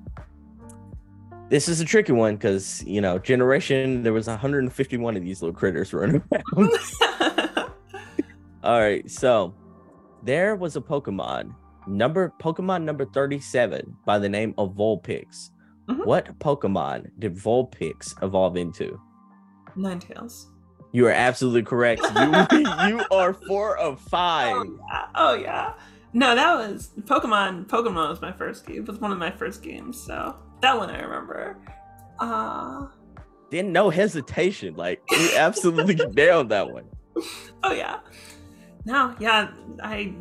This is a tricky one because, you know, Generation, there was 151 of these little critters running around. All right, so there was a Pokemon number Pokemon number 37 by the name of Vulpix. Mhm. What Pokemon did Vulpix evolve into? Ninetales. You are absolutely correct. You you are four of five. Oh yeah. Oh yeah. No, that was Pokemon. Pokemon was my first game. It was one of my first games, so that one I remember. Uh Then no hesitation. Like you absolutely nailed that one. oh yeah. No, yeah, I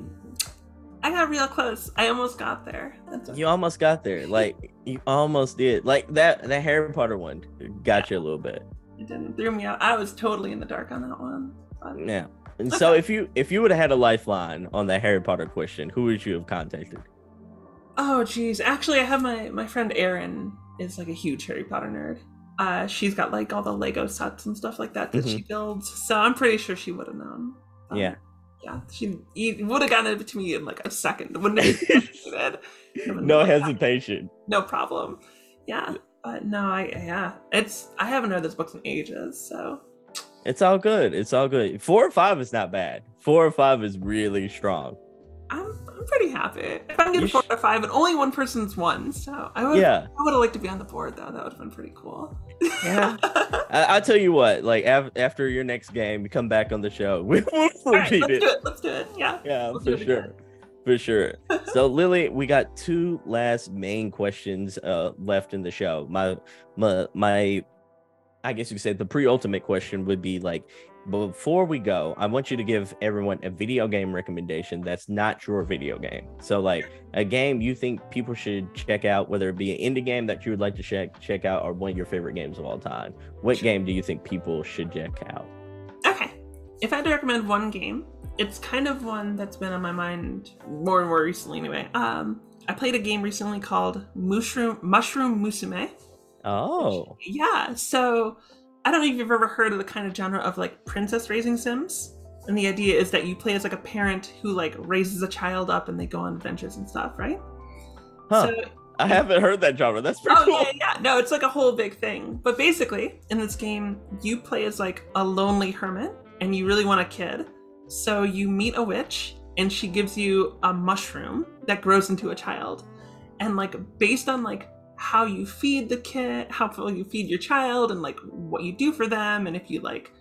I got real close. I almost got there. That's You almost got there. Like you almost did. Like that that Harry Potter one got you a little bit. it didn't threw me out. I was totally in the dark on that one. But- Yeah. And so if you if you would have had a lifeline on that Harry Potter question, who would you have contacted? Oh geez, actually, I have my my friend Erin is like a huge Harry Potter nerd. Uh, she's got like all the Lego sets and stuff like that that she builds. So I'm pretty sure she would have known. Um, Yeah. Yeah, she would have gotten it to me in like a second. Wouldn't hesitated. No hesitation. no problem. Yeah, but no, I yeah, it's I haven't read this book in ages, so It's all good. It's all good. Four or five is not bad. Four or five is really strong. I'm pretty happy. If I get four sh- or five, and only one person's won, so I would Yeah. I would have liked to be on the board though. That would have been pretty cool. Yeah. I, I'll tell you what. Like af- after your next game, come back on the show. We will All right, repeat let's it. do it. Let's do it. Yeah. Yeah, We'll for sure. For sure. So Lily, we got two last main questions uh left in the show. My my my I guess you could say the pre-ultimate question would be like before we go, I want you to give everyone a video game recommendation that's not your video game. So like a game you think people should check out, whether it be an indie game that you would like to check check out or one of your favorite games of all time. What game do you think people should check out? Okay. If I had to recommend one game, it's kind of one that's been on my mind more and more recently anyway. Um I played a game recently called Mushroom Mushroom Musume. Oh, Yeah, so I don't know if you've ever heard of the kind of genre of like princess raising sims. And the idea is that you play as like a parent who like raises a child up and they go on adventures and stuff, right? huh. So I haven't heard that genre. That's pretty oh cool. yeah, yeah. No, it's like a whole big thing. But basically, in this game, you play as like a lonely hermit, and you really want a kid. So you meet a witch, and she gives you a mushroom that grows into a child. And like based on like how you feed the kid, how you feed your child, and like what you do for them, and if you like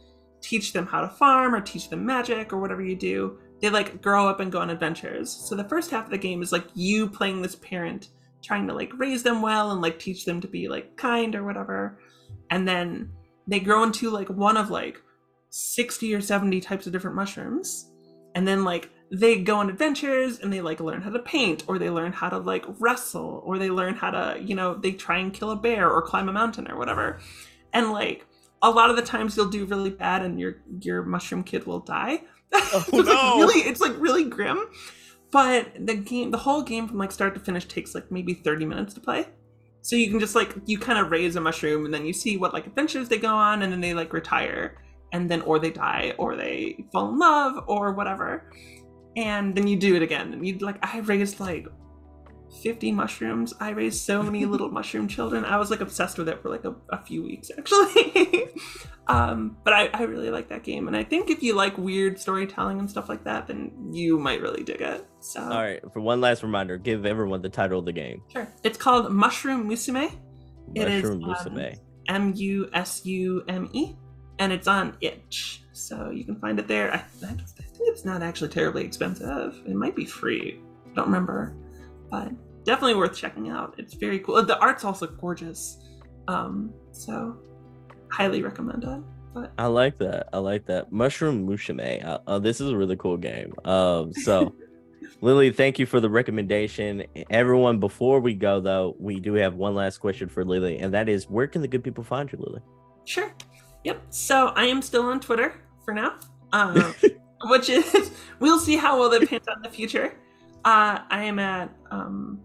teach them how to farm or teach them magic or whatever you do, they like grow up and go on adventures. So the first half of the game is like you playing this parent trying to like raise them well and like teach them to be like kind or whatever. And then they grow into like one of like 60 or 70 types of different mushrooms. And then like they go on adventures and they like learn how to paint or they learn how to like wrestle or they learn how to, you know, they try and kill a bear or climb a mountain or whatever. And like a lot of the times you'll do really bad and your your mushroom kid will die. Oh, it's no. like really it's like really grim. But the game the whole game from like start to finish takes like maybe 30 minutes to play. So you can just like you kind of raise a mushroom and then you see what like adventures they go on and then they like retire and then or they die or they fall in love or whatever. And then you do it again and you like I raised like 50 mushrooms. I raised so many little mushroom children. I was like obsessed with it for like a, a few weeks actually. um, but I, I really like that game. And I think if you like weird storytelling and stuff like that, then you might really dig it. So, All right. For one last reminder, give everyone the title of the game. sure. It's called Mushroom Musume. It is, Mushroom um, Musume. M U S U M and it's on itch. So you can find it there. I, I, I think it's not actually terribly expensive. It might be free. I don't remember. But definitely worth checking out. It's very cool. The art's also gorgeous. Um, so highly recommend it. But I like that. I like that. Mushroom Mushime. Uh, uh, this is a really cool game. Um, so Lily, thank you for the recommendation. Everyone, before we go though, we do have one last question for Lily, and that is, where can the good people find you, Lily? Sure. Yep. So I am still on Twitter for now, um, which is we'll see how well that pans out in the future. Uh, I am at um,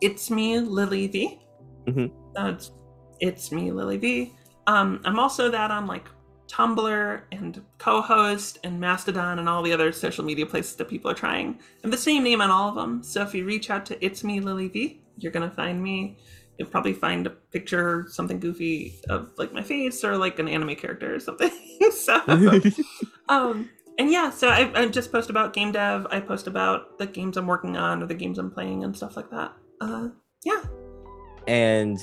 it's me Lily V. Mhm. So it's it's me Lily V. Um, I'm also that on like Tumblr and Cohost and Mastodon and all the other social media places that people are trying. I'm the same name on all of them. So if you reach out to it's me Lily V, you're gonna find me. You'll probably find a picture, something goofy of like my face or like an anime character or something. so um and yeah so I, I just post about game dev i post about the games i'm working on or the games i'm playing and stuff like that uh yeah and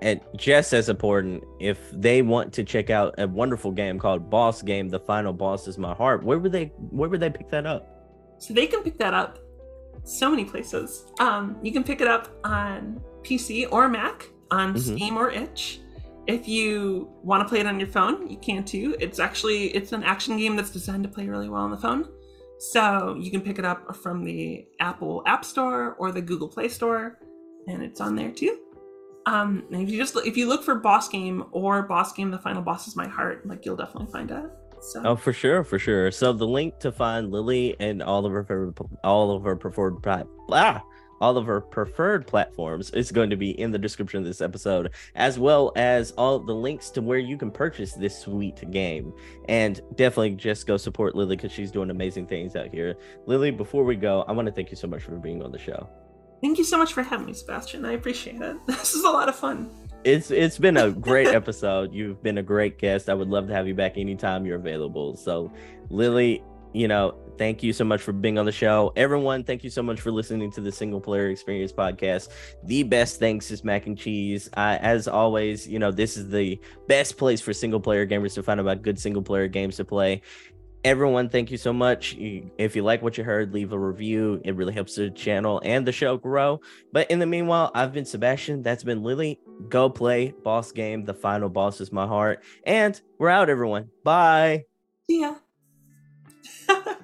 and just as important, if they want to check out a wonderful game called Boss Game, the final boss is my heart. Where would they where would they pick that up? so they can pick that up so many places um you can pick it up on pc or mac on Mhm. steam or itch. If you want to play it on your phone you can too. It's actually it's an action game that's designed to play really well on the phone. So you can pick it up from the apple app store or the google play store and it's on there too. Um and if you just if you look for boss game or boss game the final boss is my heart like you'll definitely find it so. Oh, for sure, for sure. So the link to find Lily and all of her all of her preferred ah, all of her preferred platforms is going to be in the description of this episode, as well as all the links to where you can purchase this sweet game. And definitely just go support Lily because she's doing amazing things out here. Lily, before we go, I want to thank you so much for being on the show. Thank you so much for having me, Sebastion. I appreciate it. This is a lot of fun. It's it's been a great episode. You've been a great guest. I would love to have you back anytime you're available. So, Lily, you know, thank you so much for being on the show. Everyone, thank you so much for listening to the Single Player Experience podcast. The best thanks is mac and cheese. I, as always, you know, this is the best place for single player gamers to find about good single player games to play. Everyone, thank you so much. If you like what you heard, leave a review. It really helps the channel and the show grow. But in the meanwhile, I've been Sebastion. That's been Lily. Go play Boss Game. The final boss is my heart. And we're out, everyone. Bye. See ya.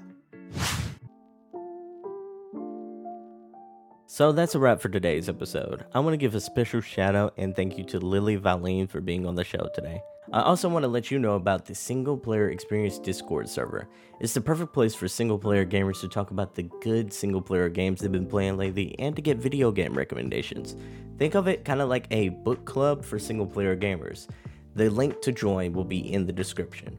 So that's a wrap for today's episode. I want to give a special shout out and thank you to Lily Valeen for being on the show today. I also want to let you know about the Single Player Experience Discord server. It's the perfect place for single player gamers to talk about the good single player games they've been playing lately and to get video game recommendations. Think of it kind of like a book club for single player gamers. The link to join will be in the description.